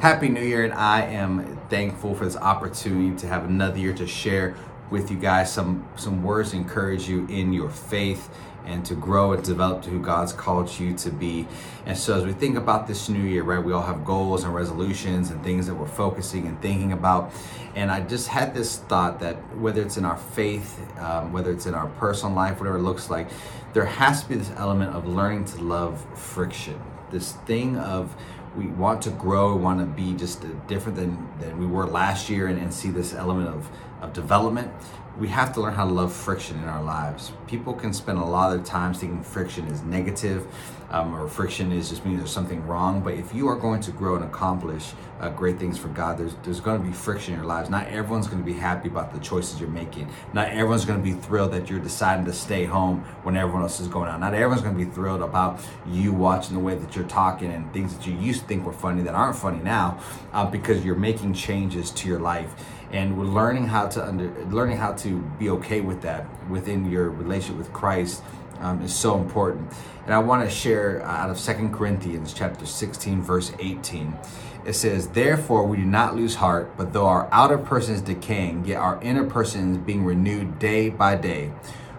Happy New Year, and I am thankful for this opportunity to have another year to share with you guys some some words to encourage you in your faith and to grow and develop to who God's called you to be. And so, as we think about this new year, right, we all have goals and resolutions and things that we're focusing and thinking about. And I just had this thought that whether it's in our faith, um, whether it's in our personal life, whatever it looks like, there has to be this element of learning to love friction. This thing of we want to grow, want to be just different than, than we were last year and, and see this element of, of development we have to learn how to love friction in our lives. People can spend a lot of their time thinking friction is negative um, or friction is just means there's something wrong. But if you are going to grow and accomplish uh, great things for God, there's, there's going to be friction in your lives. Not everyone's going to be happy about the choices you're making. Not everyone's going to be thrilled that you're deciding to stay home when everyone else is going out. Not everyone's going to be thrilled about you watching the way that you're talking and things that you used to think were funny that aren't funny now uh, because you're making changes to your life and we're learning how to under learning how to be okay with that within your relationship with Christ um, is so important. And I want to share out of Second Corinthians chapter 16 verse 18. It says, "Therefore we do not lose heart, but though our outer person is decaying, yet our inner person is being renewed day by day."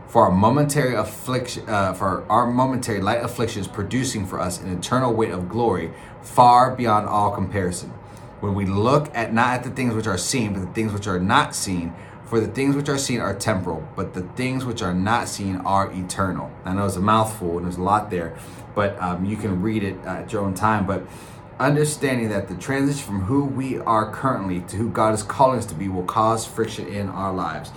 For our momentary affliction, uh, for our momentary light afflictions, producing for us an eternal weight of glory far beyond all comparison when we look at not at the things which are seen, but the things which are not seen. For the things which are seen are temporal, but the things which are not seen are eternal. I know it's a mouthful and there's a lot there, but um, you can read it at your own time. But understanding that the transition from who we are currently to who God is calling us to be will cause friction in our lives.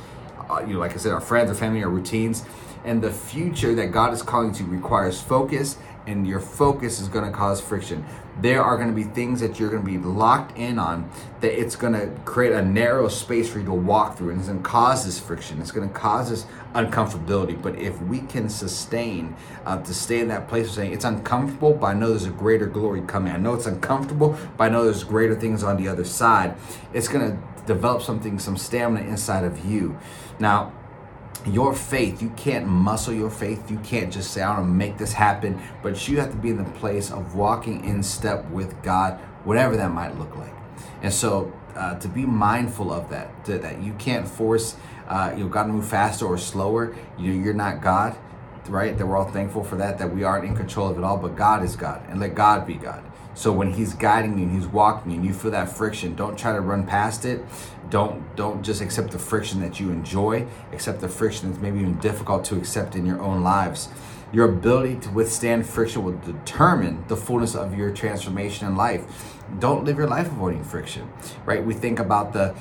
Uh, you know, like I said, our friends, our family, our routines, and the future that God is calling to requires focus and your focus is going to cause friction. There are going to be things that you're going to be locked in on that it's going to create a narrow space for you to walk through and it's going to cause this friction. It's going to cause this uncomfortability. But if we can sustain uh, to stay in that place of saying it's uncomfortable, but I know there's a greater glory coming. I know it's uncomfortable, but I know there's greater things on the other side. It's going to develop something, some stamina inside of you. Now, your faith. You can't muscle your faith. You can't just say, I want to make this happen. But you have to be in the place of walking in step with God, whatever that might look like. And so uh, to be mindful of that, to, that you can't force uh, you know, God to move faster or slower. You you're not God, right? That we're all thankful for that, that we aren't in control of it all, but God is God. And let God be God. So when he's guiding you and he's walking you and you feel that friction, don't try to run past it. Don't don't just accept the friction that you enjoy. Accept the friction that's maybe even difficult to accept in your own lives. Your ability to withstand friction will determine the fullness of your transformation in life. Don't live your life avoiding friction, right? We think about the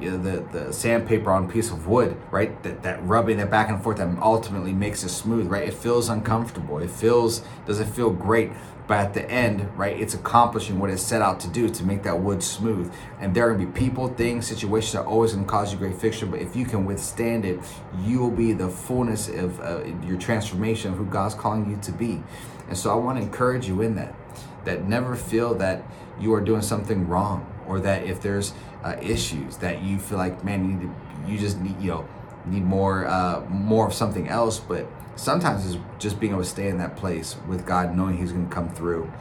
you know, the, the sandpaper on a piece of wood, right? That, that rubbing it back and forth that ultimately makes it smooth, right? It feels uncomfortable. It feels, doesn't feel great. But at the end, right, it's accomplishing what it's set out to do to make that wood smooth. And there are gonna be people, things, situations that are always gonna cause you great friction. But if you can withstand it, you will be the fullness of uh, your transformation of who God's calling you to be. And so I wanna encourage you in that, that never feel that you are doing something wrong or that if there's uh, issues that you feel like, man, you, need to, you just need, you know, need more, uh, more of something else. But sometimes it's just being able to stay in that place with God, knowing He's going to come through.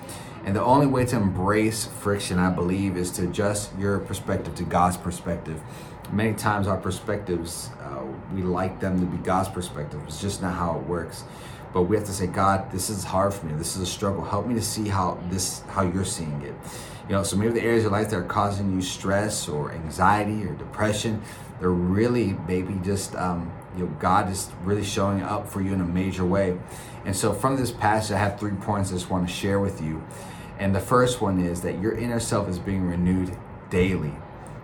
And the only way to embrace friction, I believe, is to adjust your perspective to God's perspective. Many times, our perspectives, uh, we like them to be God's perspective. It's just not how it works. But we have to say, God, this is hard for me. This is a struggle. Help me to see how this, how you're seeing it. You know, so maybe the areas of life that are causing you stress or anxiety or depression, they're really maybe just um, you know God is really showing up for you in a major way. And so from this passage, I have three points I just want to share with you. And the first one is that your inner self is being renewed daily.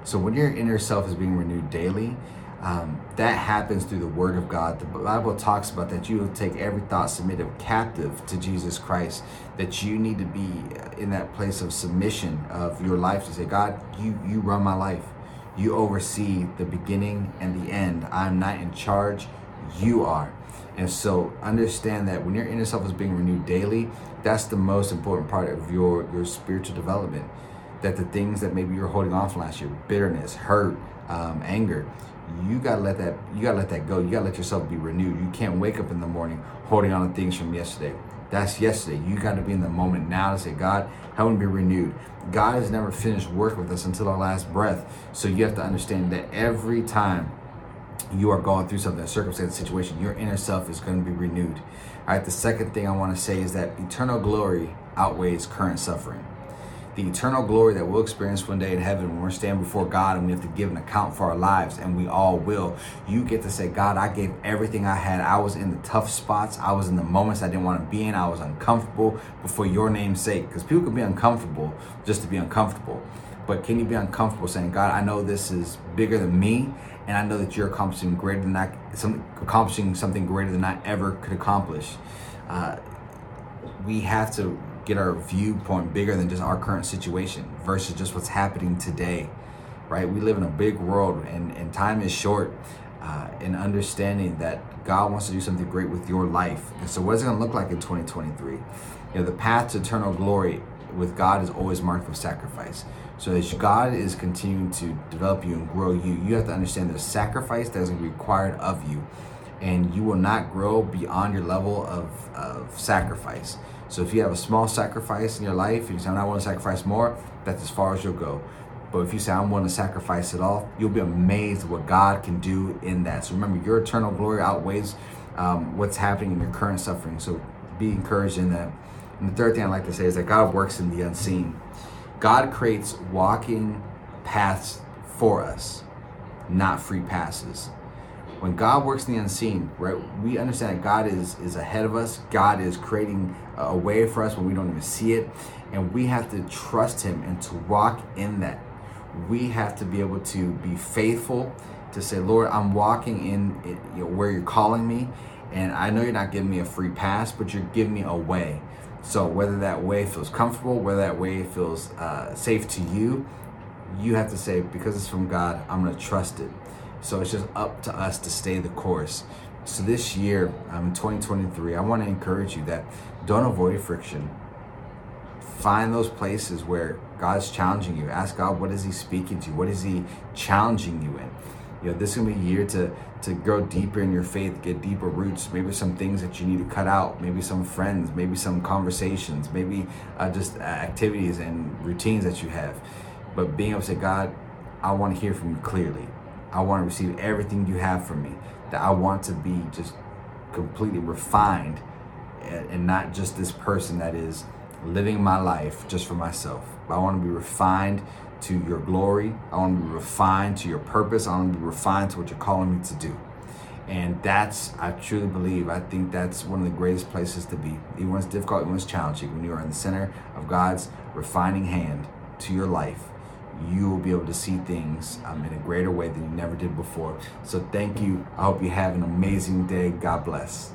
So when your inner self is being renewed daily, um, that happens through the Word of God. The Bible talks about that you will take every thought submitted captive to Jesus Christ. That you need to be in that place of submission of your life to say, God, you you run my life. You oversee the beginning and the end. I'm not in charge, you are. And so understand that when your inner self is being renewed daily, that's the most important part of your, your spiritual development. That the things that maybe you're holding from last year, bitterness, hurt, um, anger, you gotta let that you gotta let that go. You gotta let yourself be renewed. You can't wake up in the morning holding on to things from yesterday. That's yesterday. You got to be in the moment now to say, God, help me be renewed. God has never finished work with us until our last breath. So you have to understand that every time you are going through something, a circumstance, situation, your inner self is going to be renewed. All right, the second thing I want to say is that eternal glory outweighs current suffering the eternal glory that we'll experience one day in heaven when we're standing before God and we have to give an account for our lives, and we all will. You get to say, God, I gave everything I had. I was in the tough spots. I was in the moments I didn't want to be in. I was uncomfortable, but for your name's sake. Because people can be uncomfortable just to be uncomfortable. But can you be uncomfortable saying, God, I know this is bigger than me, and I know that you're accomplishing greater than I, some, accomplishing something greater than I ever could accomplish. Uh, we have to get our viewpoint bigger than just our current situation versus just what's happening today, right? We live in a big world and, and time is short. Uh, and understanding that God wants to do something great with your life. And so, what is it going to look like in 2023? You know, the path to eternal glory with God is always marked with sacrifice. So, as God is continuing to develop you and grow you, you have to understand there's sacrifice that is required of you, and you will not grow beyond your level of, of sacrifice. So if you have a small sacrifice in your life, and you say, I want to sacrifice more, that's as far as you'll go. But if you say, I'm to sacrifice it all, you'll be amazed at what God can do in that. So remember, your eternal glory outweighs um, what's happening in your current suffering. So be encouraged in that. And the third thing I'd like to say is that God works in the unseen. God creates walking paths for us, not free passes when God works in the unseen, right? We understand that God is is ahead of us. God is creating a way for us when we don't even see it, and we have to trust Him and to walk in that. We have to be able to be faithful to say, Lord, I'm walking in you know, where you're calling me, and I know you're not giving me a free pass, but you're giving me a way. So whether that way feels comfortable, whether that way feels uh, safe to you, you have to say because it's from God, I'm going to trust it. So it's just up to us to stay the course. So this year, um, 2023, I want to encourage you that don't avoid friction. Find those places where God's challenging you. Ask God, what is He speaking to you? What is He challenging you in? You know, this is gonna be a year to to grow deeper in your faith, get deeper roots. Maybe some things that you need to cut out. Maybe some friends. Maybe some conversations. Maybe uh, just activities and routines that you have. But being able to say, God, I want to hear from you clearly. I want to receive everything you have for me. That I want to be just completely refined and not just this person that is living my life just for myself. I want to be refined to your glory. I want to be refined to your purpose. I want to be refined to what you're calling me to do. And that's, I truly believe, I think that's one of the greatest places to be. Even when it's difficult, even when it's challenging, when you are in the center of God's refining hand to your life you will be able to see things um, in a greater way than you never did before. So thank you. I hope you have an amazing day. God bless.